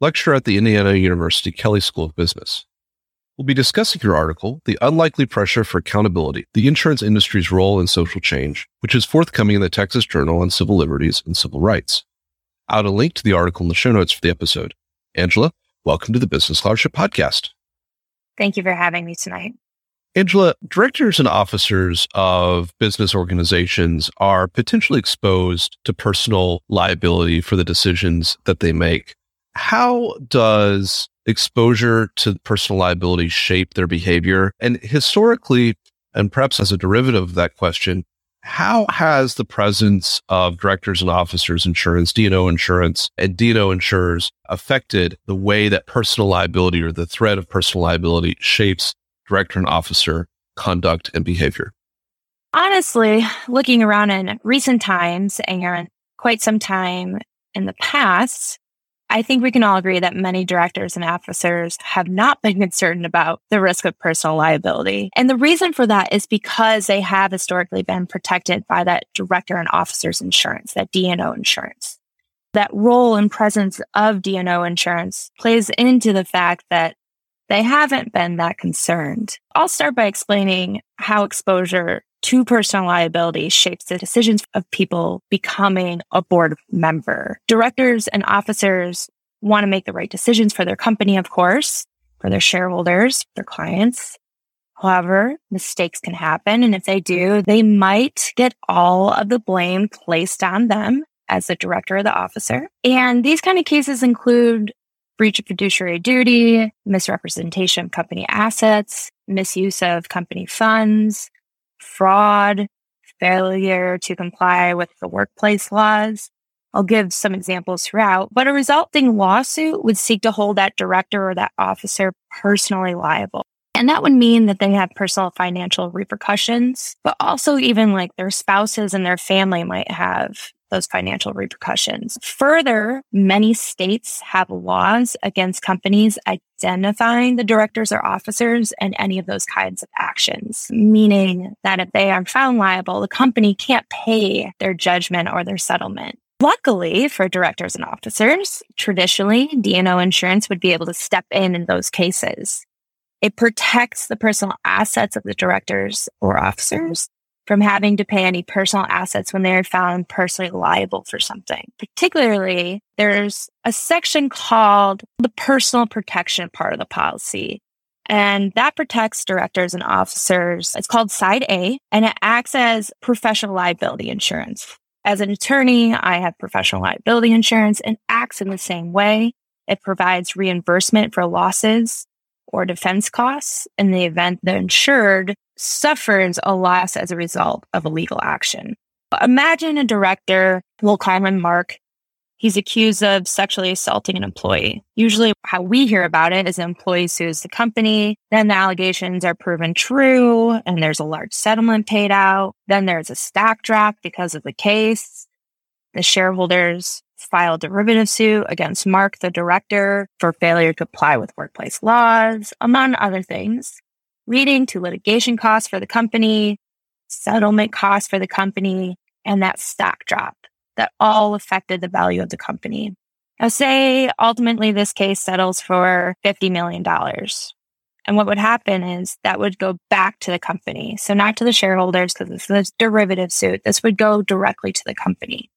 lecturer at the Indiana University Kelley School of Business. We'll be discussing your article, The Unlikely Pressure for Accountability The Insurance Industry's Role in Social Change, which is forthcoming in the Texas Journal on Civil Liberties and Civil Rights. I'll add a link to the article in the show notes for the episode. Angela, welcome to the Business Scholarship Podcast. Thank you for having me tonight. Angela, directors and officers of business organizations are potentially exposed to personal liability for the decisions that they make. How does exposure to personal liability shape their behavior? And historically, and perhaps as a derivative of that question, how has the presence of directors and officers insurance, D&O insurance, and D&O insurers affected the way that personal liability or the threat of personal liability shapes director and officer conduct and behavior? Honestly, looking around in recent times and quite some time in the past, I think we can all agree that many directors and officers have not been concerned about the risk of personal liability. And the reason for that is because they have historically been protected by that director and officer's insurance, that D&O insurance. That role and presence of D&O insurance plays into the fact that they haven't been that concerned. I'll start by explaining how exposure to personal liability shapes the decisions of people becoming a board member. Directors and officers want to make the right decisions for their company, of course, for their shareholders, their clients. However, mistakes can happen. And if they do, they might get all of the blame placed on them as the director or the officer. And these kind of cases include breach of fiduciary duty, misrepresentation of company assets, misuse of company funds, fraud, failure to comply with the workplace laws. I'll give some examples throughout, but a resulting lawsuit would seek to hold that director or that officer personally liable. And that would mean that they have personal financial repercussions, but also even like their spouses and their family might have those financial repercussions. Further, many states have laws against companies indemnifying the directors or officers and any of those kinds of actions, meaning that if they are found liable, the company can't pay their judgment or their settlement. Luckily for directors and officers, traditionally D&O insurance would be able to step in in those cases. It protects the personal assets of the directors or officers from having to pay any personal assets when they're found personally liable for something. Particularly, there's a section called the personal protection part of the policy. And that protects directors and officers. It's called Side A, and it acts as professional liability insurance. As an attorney, I have professional liability insurance and acts in the same way. It provides reimbursement for losses or defense costs in the event the insured suffers a loss as a result of a legal action. Imagine a director, we'll call him Mark. He's accused of sexually assaulting an employee. Usually, how we hear about it is an employee sues the company. Then the allegations are proven true and there's a large settlement paid out. Then there's a stock drop because of the case. The shareholders file a derivative suit against Mark, the director, for failure to comply with workplace laws, among other things leading to litigation costs for the company, settlement costs for the company, and that stock drop that all affected the value of the company. Now, say ultimately this case settles for $50 million. And what would happen is that would go back to the company. So, not to the shareholders because this is a derivative suit. This would go directly to the company.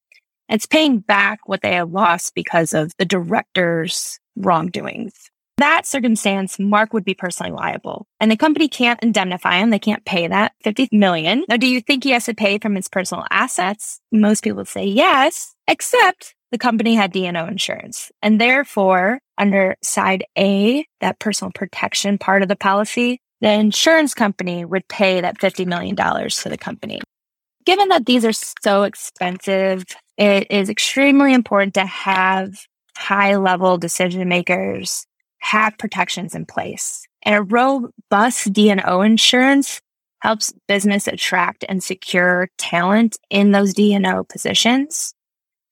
It's paying back what they have lost because of the director's wrongdoings that circumstance, Mark would be personally liable and the company can't indemnify him. They can't pay that 50 million. Now, do you think he has to pay from his personal assets? Most people say yes, except the company had D&O insurance. And therefore, under side A, that personal protection part of the policy, the insurance company would pay that $50 million to the company. Given that these are so expensive, it is extremely important to have high level decision makers have protections in place. And a robust D&O insurance helps business attract and secure talent in those D&O positions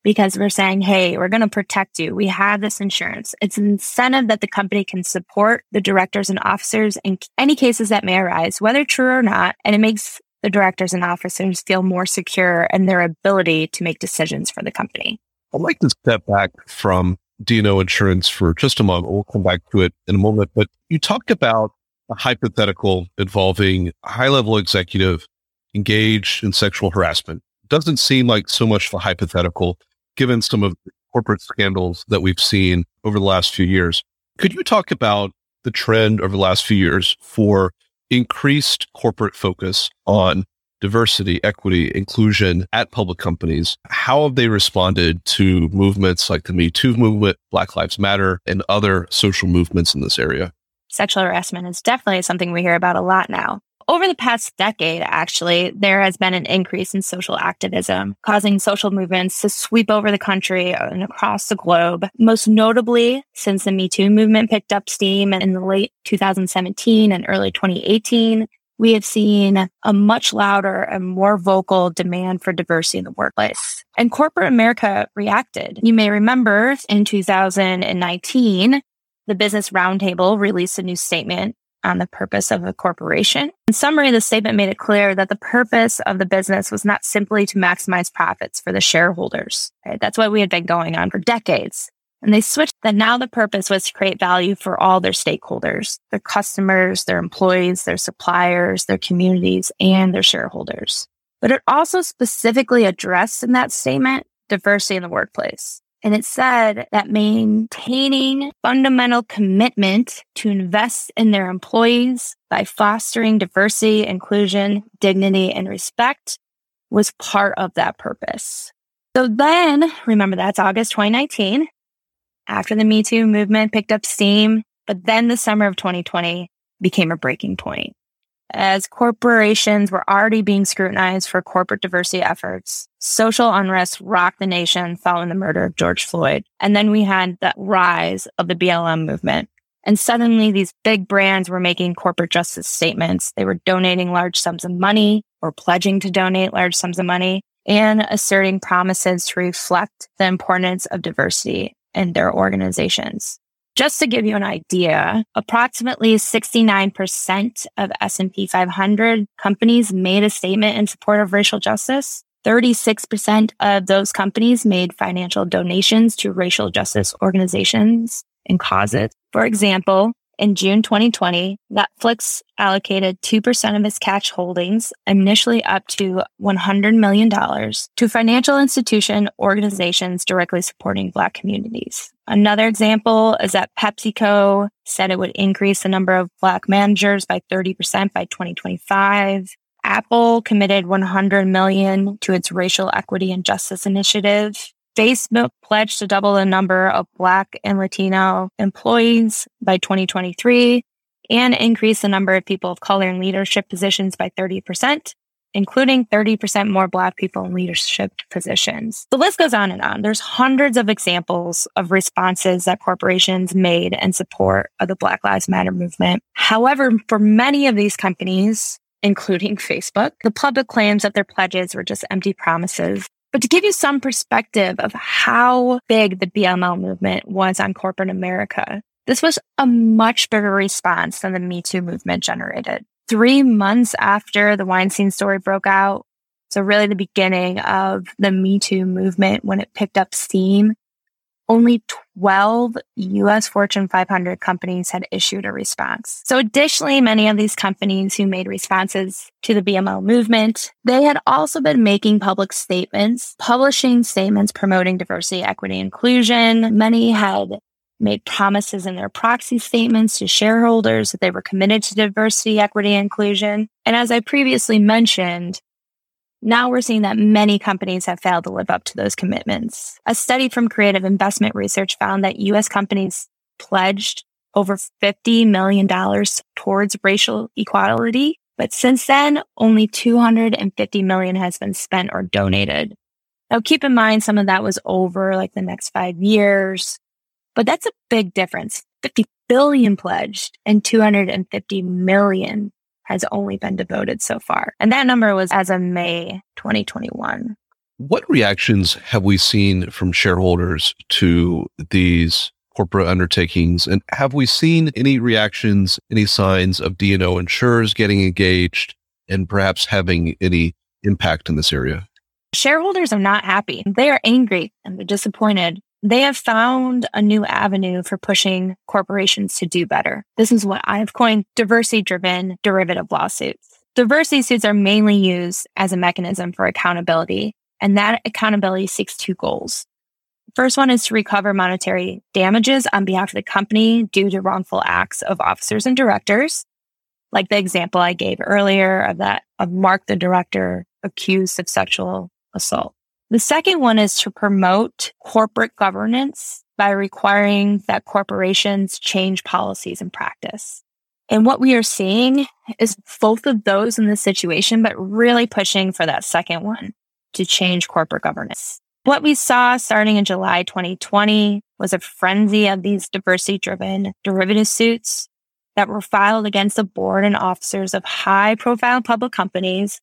because we're saying, Hey, we're going to protect you. We have this insurance. It's an incentive that the company can support the directors and officers in any cases that may arise, whether true or not. And it makes the directors and officers feel more secure in their ability to make decisions for the company. I'd like to step back from D&O insurance for just a moment. We'll come back to it in a moment. But you talked about a hypothetical involving a high level executive engaged in sexual harassment. Doesn't seem like so much of a hypothetical given some of the corporate scandals that we've seen over the last few years. Could you talk about the trend over the last few years for increased corporate focus on diversity, equity, inclusion at public companies. How have they responded to movements like the Me Too movement, Black Lives Matter, and other social movements in this area? Sexual harassment is definitely something we hear about a lot now. Over the past decade, actually, there has been an increase in social activism, causing social movements to sweep over the country and across the globe. Most notably, since the Me Too movement picked up steam in the late 2017 and early 2018, we have seen a much louder and more vocal demand for diversity in the workplace. And corporate America reacted. You may remember in 2019, the Business Roundtable released a new statement on the purpose of a corporation. In summary, the statement made it clear that the purpose of the business was not simply to maximize profits for the shareholders. Right? That's what we had been going on for decades. And they switched that now the purpose was to create value for all their stakeholders, their customers, their employees, their suppliers, their communities, and their shareholders. But it also specifically addressed in that statement diversity in the workplace. And it said that maintaining fundamental commitment to invest in their employees by fostering diversity, inclusion, dignity, and respect was part of that purpose. So then, remember that's August 2019 after the Me Too movement picked up steam, but then the summer of 2020 became a breaking point. As corporations were already being scrutinized for corporate diversity efforts, social unrest rocked the nation following the murder of George Floyd. And then we had the rise of the BLM movement. And suddenly these big brands were making corporate justice statements. They were donating large sums of money or pledging to donate large sums of money and asserting promises to reflect the importance of diversity in their organizations. Just to give you an idea, approximately 69% of S&P 500 companies made a statement in support of racial justice. 36% of those companies made financial donations to racial justice organizations and causes. For example, in June 2020, Netflix allocated 2% of its cash holdings, initially up to $100 million, to financial institution organizations directly supporting Black communities. Another example is that PepsiCo said it would increase the number of Black managers by 30% by 2025. Apple committed 100 million to its racial equity and justice initiative. Facebook pledged to double the number of Black and Latino employees by 2023 and increase the number of people of color in leadership positions by 30%, including 30% more Black people in leadership positions. The list goes on and on. There's hundreds of examples of responses that corporations made in support of the Black Lives Matter movement. However, for many of these companies, including Facebook, the public claims that their pledges were just empty promises but to give you some perspective of how big the BLM movement was on corporate America, this was a much bigger response than the Me Too movement generated. Three months after the Weinstein story broke out, so really the beginning of the Me Too movement when it picked up steam, only 12 US Fortune 500 companies had issued a response. So additionally, many of these companies who made responses to the BLM movement, they had also been making public statements, publishing statements promoting diversity, equity, inclusion. Many had made promises in their proxy statements to shareholders that they were committed to diversity, equity, inclusion. And as I previously mentioned, now we're seeing that many companies have failed to live up to those commitments. A study from Creative Investment Research found that US companies pledged over $50 million towards racial equality. But since then, only 250 million has been spent or donated. Now keep in mind, some of that was over like the next five years, but that's a big difference. 50 billion pledged and 250 million has only been devoted so far. And that number was as of May 2021. What reactions have we seen from shareholders to these corporate undertakings? And have we seen any reactions, any signs of D&O insurers getting engaged and perhaps having any impact in this area? Shareholders are not happy. They are angry and they're disappointed. They have found a new avenue for pushing corporations to do better. This is what I've coined diversity driven derivative lawsuits. Diversity suits are mainly used as a mechanism for accountability, and that accountability seeks two goals. First one is to recover monetary damages on behalf of the company due to wrongful acts of officers and directors, like the example I gave earlier of that of Mark the director accused of sexual assault. The second one is to promote corporate governance by requiring that corporations change policies and practice. And what we are seeing is both of those in this situation, but really pushing for that second one to change corporate governance. What we saw starting in July 2020 was a frenzy of these diversity driven derivative suits that were filed against the board and officers of high profile public companies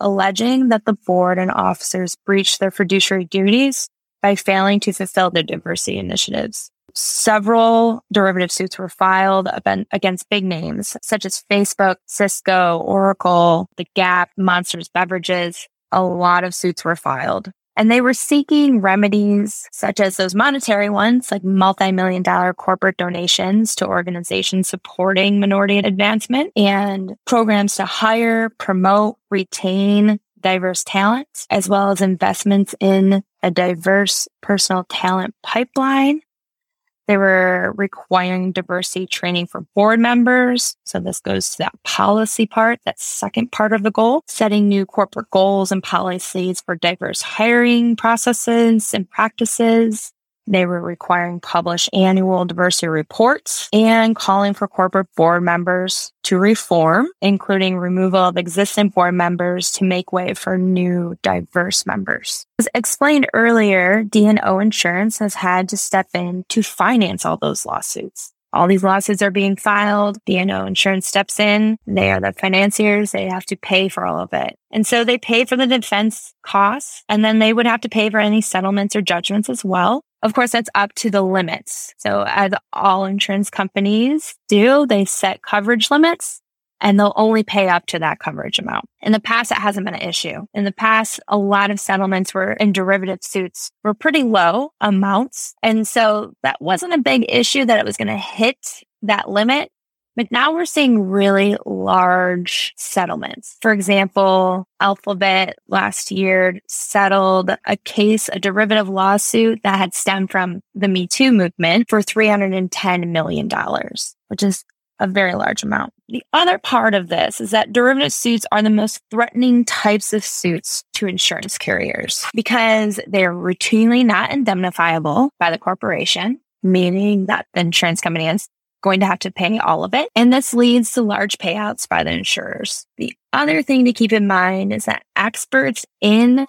alleging that the board and officers breached their fiduciary duties by failing to fulfill their diversity initiatives. Several derivative suits were filed against big names such as Facebook, Cisco, Oracle, The Gap, Monsters Beverages. A lot of suits were filed. And they were seeking remedies such as those monetary ones, like multi-million dollar corporate donations to organizations supporting minority advancement and programs to hire, promote, retain diverse talent, as well as investments in a diverse personal talent pipeline they were requiring diversity training for board members. So this goes to that policy part, that second part of the goal, setting new corporate goals and policies for diverse hiring processes and practices. They were requiring publish annual diversity reports and calling for corporate board members to reform, including removal of existing board members to make way for new diverse members. As explained earlier, D&O Insurance has had to step in to finance all those lawsuits. All these lawsuits are being filed. D&O Insurance steps in. They are the financiers. They have to pay for all of it. And so they pay for the defense costs and then they would have to pay for any settlements or judgments as well. Of course, that's up to the limits. So as all insurance companies do, they set coverage limits and they'll only pay up to that coverage amount. In the past, it hasn't been an issue. In the past, a lot of settlements were in derivative suits were pretty low amounts. And so that wasn't a big issue that it was going to hit that limit. But now we're seeing really large settlements. For example, Alphabet last year settled a case, a derivative lawsuit that had stemmed from the Me Too movement for $310 million, which is a very large amount. The other part of this is that derivative suits are the most threatening types of suits to insurance carriers because they are routinely not indemnifiable by the corporation, meaning that the insurance company is going to have to pay all of it. And this leads to large payouts by the insurers. The other thing to keep in mind is that experts in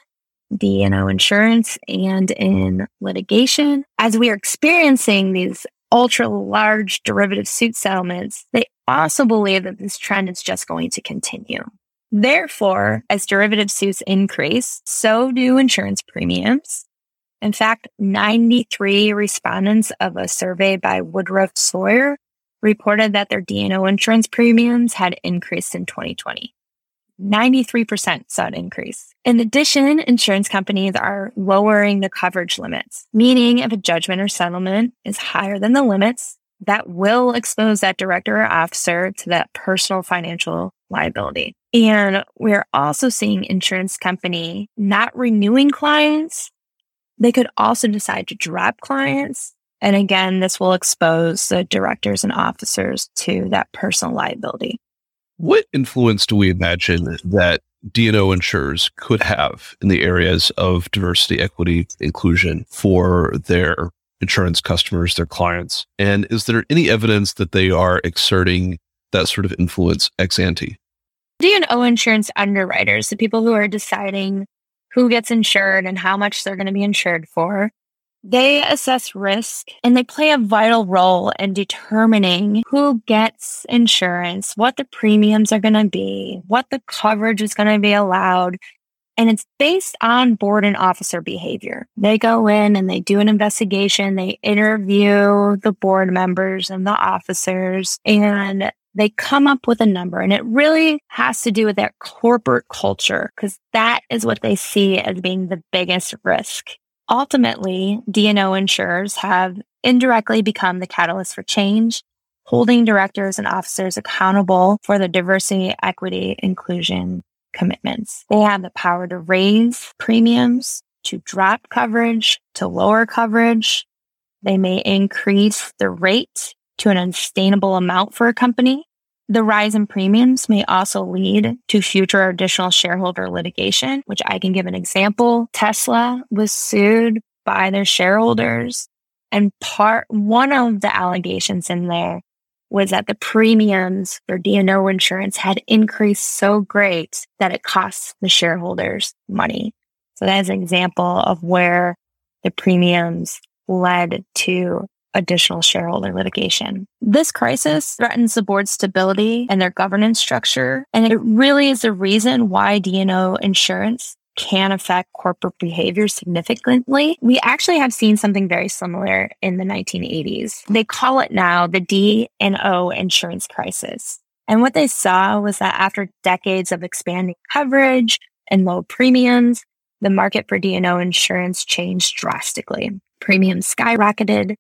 D&O insurance and in litigation, as we are experiencing these ultra large derivative suit settlements, they also believe that this trend is just going to continue. Therefore, as derivative suits increase, so do insurance premiums. In fact, 93 respondents of a survey by Woodruff Sawyer reported that their D&O insurance premiums had increased in 2020. 93% saw an increase. In addition, insurance companies are lowering the coverage limits, meaning if a judgment or settlement is higher than the limits, that will expose that director or officer to that personal financial liability. And we're also seeing insurance company not renewing clients. They could also decide to drop clients and again, this will expose the directors and officers to that personal liability. What influence do we imagine that D&O insurers could have in the areas of diversity, equity, inclusion for their insurance customers, their clients? And is there any evidence that they are exerting that sort of influence ex ante? D&O insurance underwriters, the people who are deciding who gets insured and how much they're going to be insured for, They assess risk and they play a vital role in determining who gets insurance, what the premiums are going to be, what the coverage is going to be allowed. And it's based on board and officer behavior. They go in and they do an investigation. They interview the board members and the officers and they come up with a number and it really has to do with that corporate culture because that is what they see as being the biggest risk. Ultimately, D&O insurers have indirectly become the catalyst for change, holding directors and officers accountable for their diversity, equity, inclusion commitments. They have the power to raise premiums, to drop coverage, to lower coverage. They may increase the rate to an unsustainable amount for a company. The rise in premiums may also lead to future additional shareholder litigation, which I can give an example. Tesla was sued by their shareholders and part one of the allegations in there was that the premiums for D&O insurance had increased so great that it costs the shareholders money. So that is an example of where the premiums led to additional shareholder litigation. This crisis threatens the board's stability and their governance structure. And it really is the reason why D&O insurance can affect corporate behavior significantly. We actually have seen something very similar in the 1980s. They call it now the D&O insurance crisis. And what they saw was that after decades of expanding coverage and low premiums, the market for D&O insurance changed drastically. Premiums skyrocketed,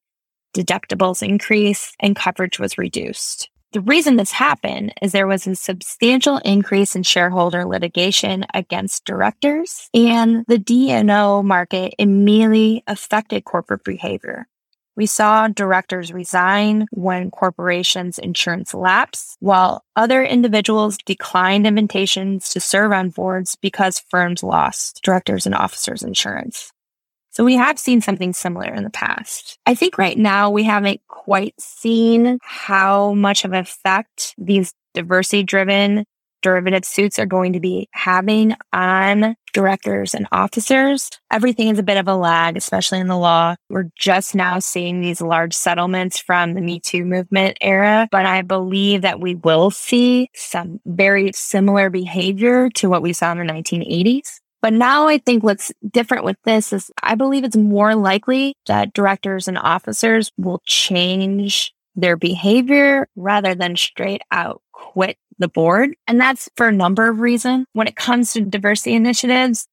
deductibles increased, and coverage was reduced. The reason this happened is there was a substantial increase in shareholder litigation against directors, and the D&O market immediately affected corporate behavior. We saw directors resign when corporations' insurance lapsed, while other individuals declined invitations to serve on boards because firms lost directors and officers insurance. So we have seen something similar in the past. I think right now we haven't quite seen how much of an effect these diversity driven derivative suits are going to be having on directors and officers. Everything is a bit of a lag, especially in the law. We're just now seeing these large settlements from the Me Too movement era, but I believe that we will see some very similar behavior to what we saw in the 1980s. But now I think what's different with this is I believe it's more likely that directors and officers will change their behavior rather than straight out quit the board. And that's for a number of reasons. When it comes to diversity initiatives,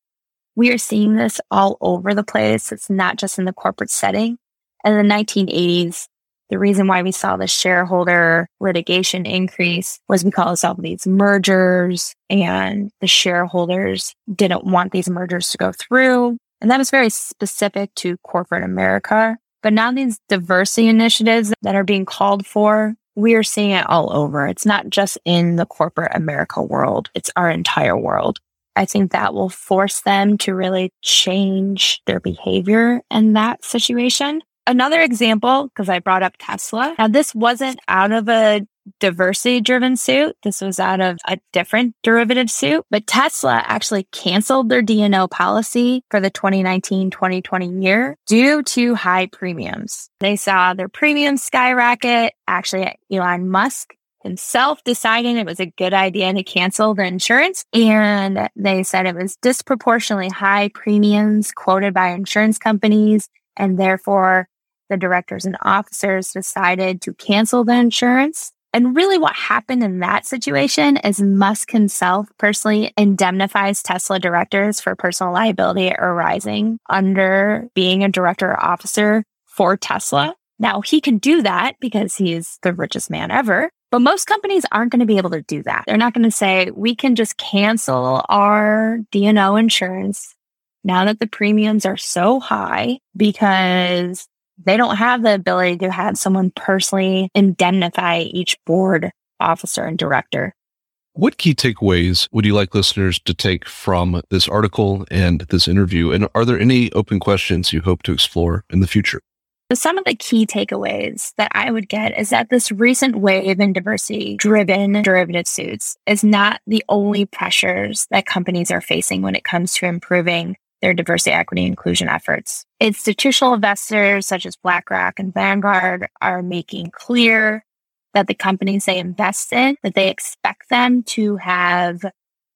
we are seeing this all over the place. It's not just in the corporate setting. In the 1980s, the reason why we saw the shareholder litigation increase was because of these mergers and the shareholders didn't want these mergers to go through. And that was very specific to corporate America. But now these diversity initiatives that are being called for, we are seeing it all over. It's not just in the corporate America world. It's our entire world. I think that will force them to really change their behavior in that situation. Another example, because I brought up Tesla. Now, this wasn't out of a diversity driven suit. This was out of a different derivative suit, but Tesla actually canceled their D&O policy for the 2019-2020 year due to high premiums. They saw their premiums skyrocket. Actually, Elon Musk himself deciding it was a good idea to cancel the insurance. And they said it was disproportionately high premiums quoted by insurance companies. And therefore the directors and officers decided to cancel the insurance. And really, what happened in that situation is Musk himself personally indemnifies Tesla directors for personal liability arising under being a director or officer for Tesla. Now, he can do that because he's the richest man ever. But most companies aren't going to be able to do that. They're not going to say, we can just cancel our D&O insurance now that the premiums are so high because they don't have the ability to have someone personally indemnify each board officer and director. What key takeaways would you like listeners to take from this article and this interview? And are there any open questions you hope to explore in the future? So some of the key takeaways that I would get is that this recent wave in diversity driven derivative suits is not the only pressures that companies are facing when it comes to improving their diversity, equity, inclusion efforts. Institutional investors such as BlackRock and Vanguard are making clear that the companies they invest in, that they expect them to have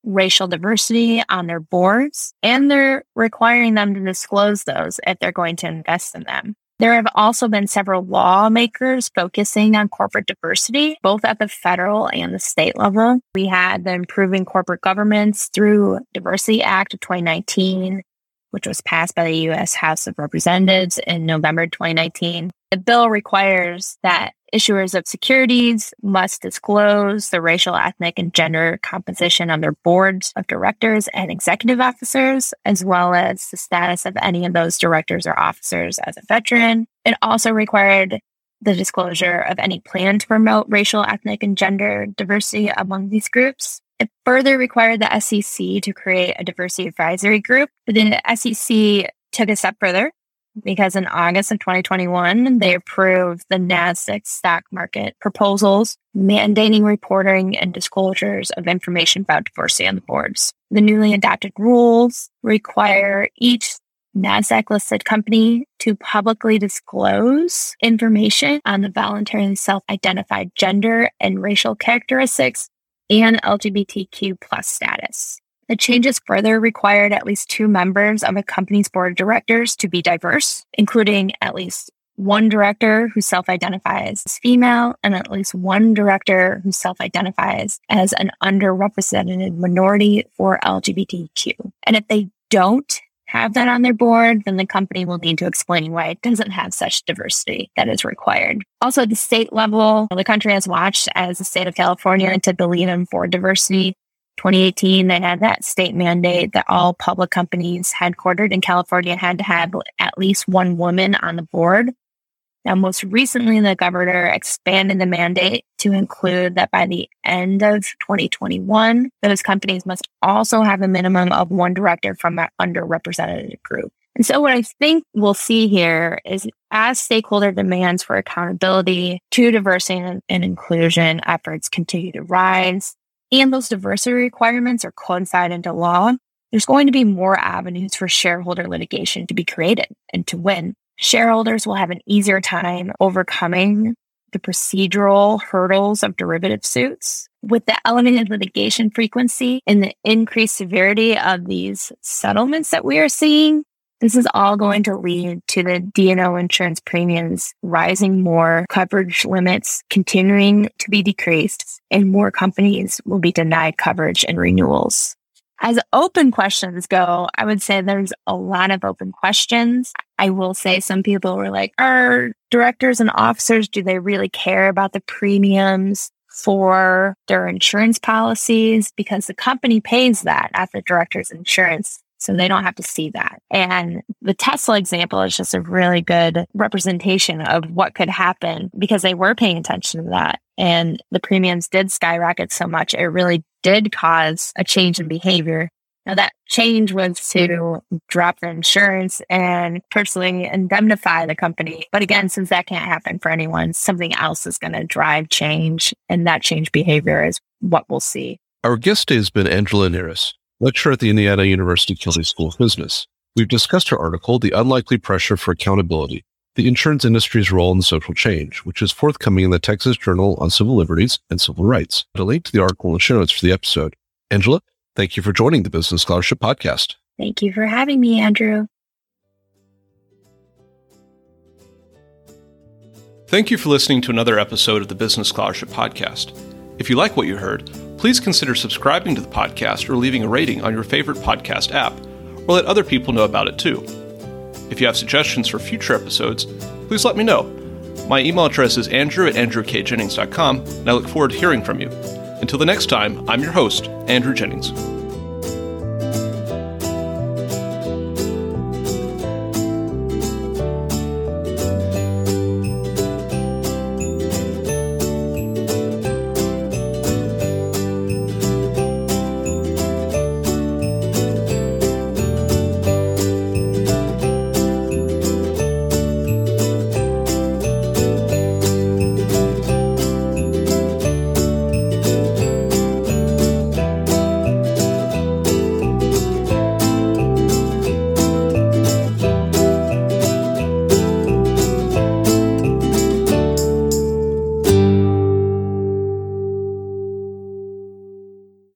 racial diversity on their boards, and they're requiring them to disclose those if they're going to invest in them. There have also been several lawmakers focusing on corporate diversity, both at the federal and the state level. We had the Improving Corporate Governance through Diversity Act of 2019, which was passed by the U.S. House of Representatives in November 2019. The bill requires that issuers of securities must disclose the racial, ethnic, and gender composition on their boards of directors and executive officers, as well as the status of any of those directors or officers as a veteran. It also required the disclosure of any plan to promote racial, ethnic, and gender diversity among these groups. It further required the SEC to create a diversity advisory group. But then The SEC took a step further because in August of 2021, they approved the NASDAQ stock market proposals mandating reporting and disclosures of information about diversity on the boards. The newly adopted rules require each NASDAQ listed company to publicly disclose information on the voluntarily self identified gender and racial characteristics and LGBTQ plus status. The changes further required at least two members of a company's board of directors to be diverse, including at least one director who self identifies as female and at least one director who self identifies as an underrepresented minority or LGBTQ. And if they don't have that on their board, then the company will need to explain why it doesn't have such diversity that is required. Also, at the state level, the country has watched as the state of California to lead in for diversity 2018, they had that state mandate that all public companies headquartered in California had to have at least one woman on the board. Now, most recently, the governor expanded the mandate to include that by the end of 2021, those companies must also have a minimum of one director from that underrepresented group. And so, what I think we'll see here is as stakeholder demands for accountability to diversity and, inclusion efforts continue to rise, and those diversity requirements are codified into law, there's going to be more avenues for shareholder litigation to be created and to win. Shareholders will have an easier time overcoming the procedural hurdles of derivative suits. With the elevated litigation frequency and the increased severity of these settlements that we are seeing, this is all going to lead to the D&O insurance premiums rising more, coverage limits continuing to be decreased, and more companies will be denied coverage and renewals. As open questions go, I would say there's a lot of open questions. I will say some people were like, are directors and officers, do they really care about the premiums for their insurance policies? Because the company pays that at the director's insurance. So they don't have to see that. And the Tesla example is just a really good representation of what could happen because they were paying attention to that. And the premiums did skyrocket so much. It really did cause a change in behavior. Now that change was to drop the insurance and personally indemnify the company. But again, since that can't happen for anyone, something else is going to drive change. And that change behavior is what we'll see. Our guest today has been Angela Neris lecturer at the Indiana University Kelley School of Business. We've discussed her article, The Unlikely Pressure for Accountability, the insurance industry's role in social change, which is forthcoming in the Texas Journal on Civil Liberties and Civil Rights. A link to the article in the show notes for the episode. Angela, thank you for joining the Business Scholarship Podcast. Thank you for having me, Andrew. Thank you for listening to another episode of the Business Scholarship Podcast. If you like what you heard, please consider subscribing to the podcast or leaving a rating on your favorite podcast app, or let other people know about it too. If you have suggestions for future episodes, please let me know. My email address is andrew at andrewkjennings.com, and I look forward to hearing from you. Until the next time, I'm your host, Andrew Jennings.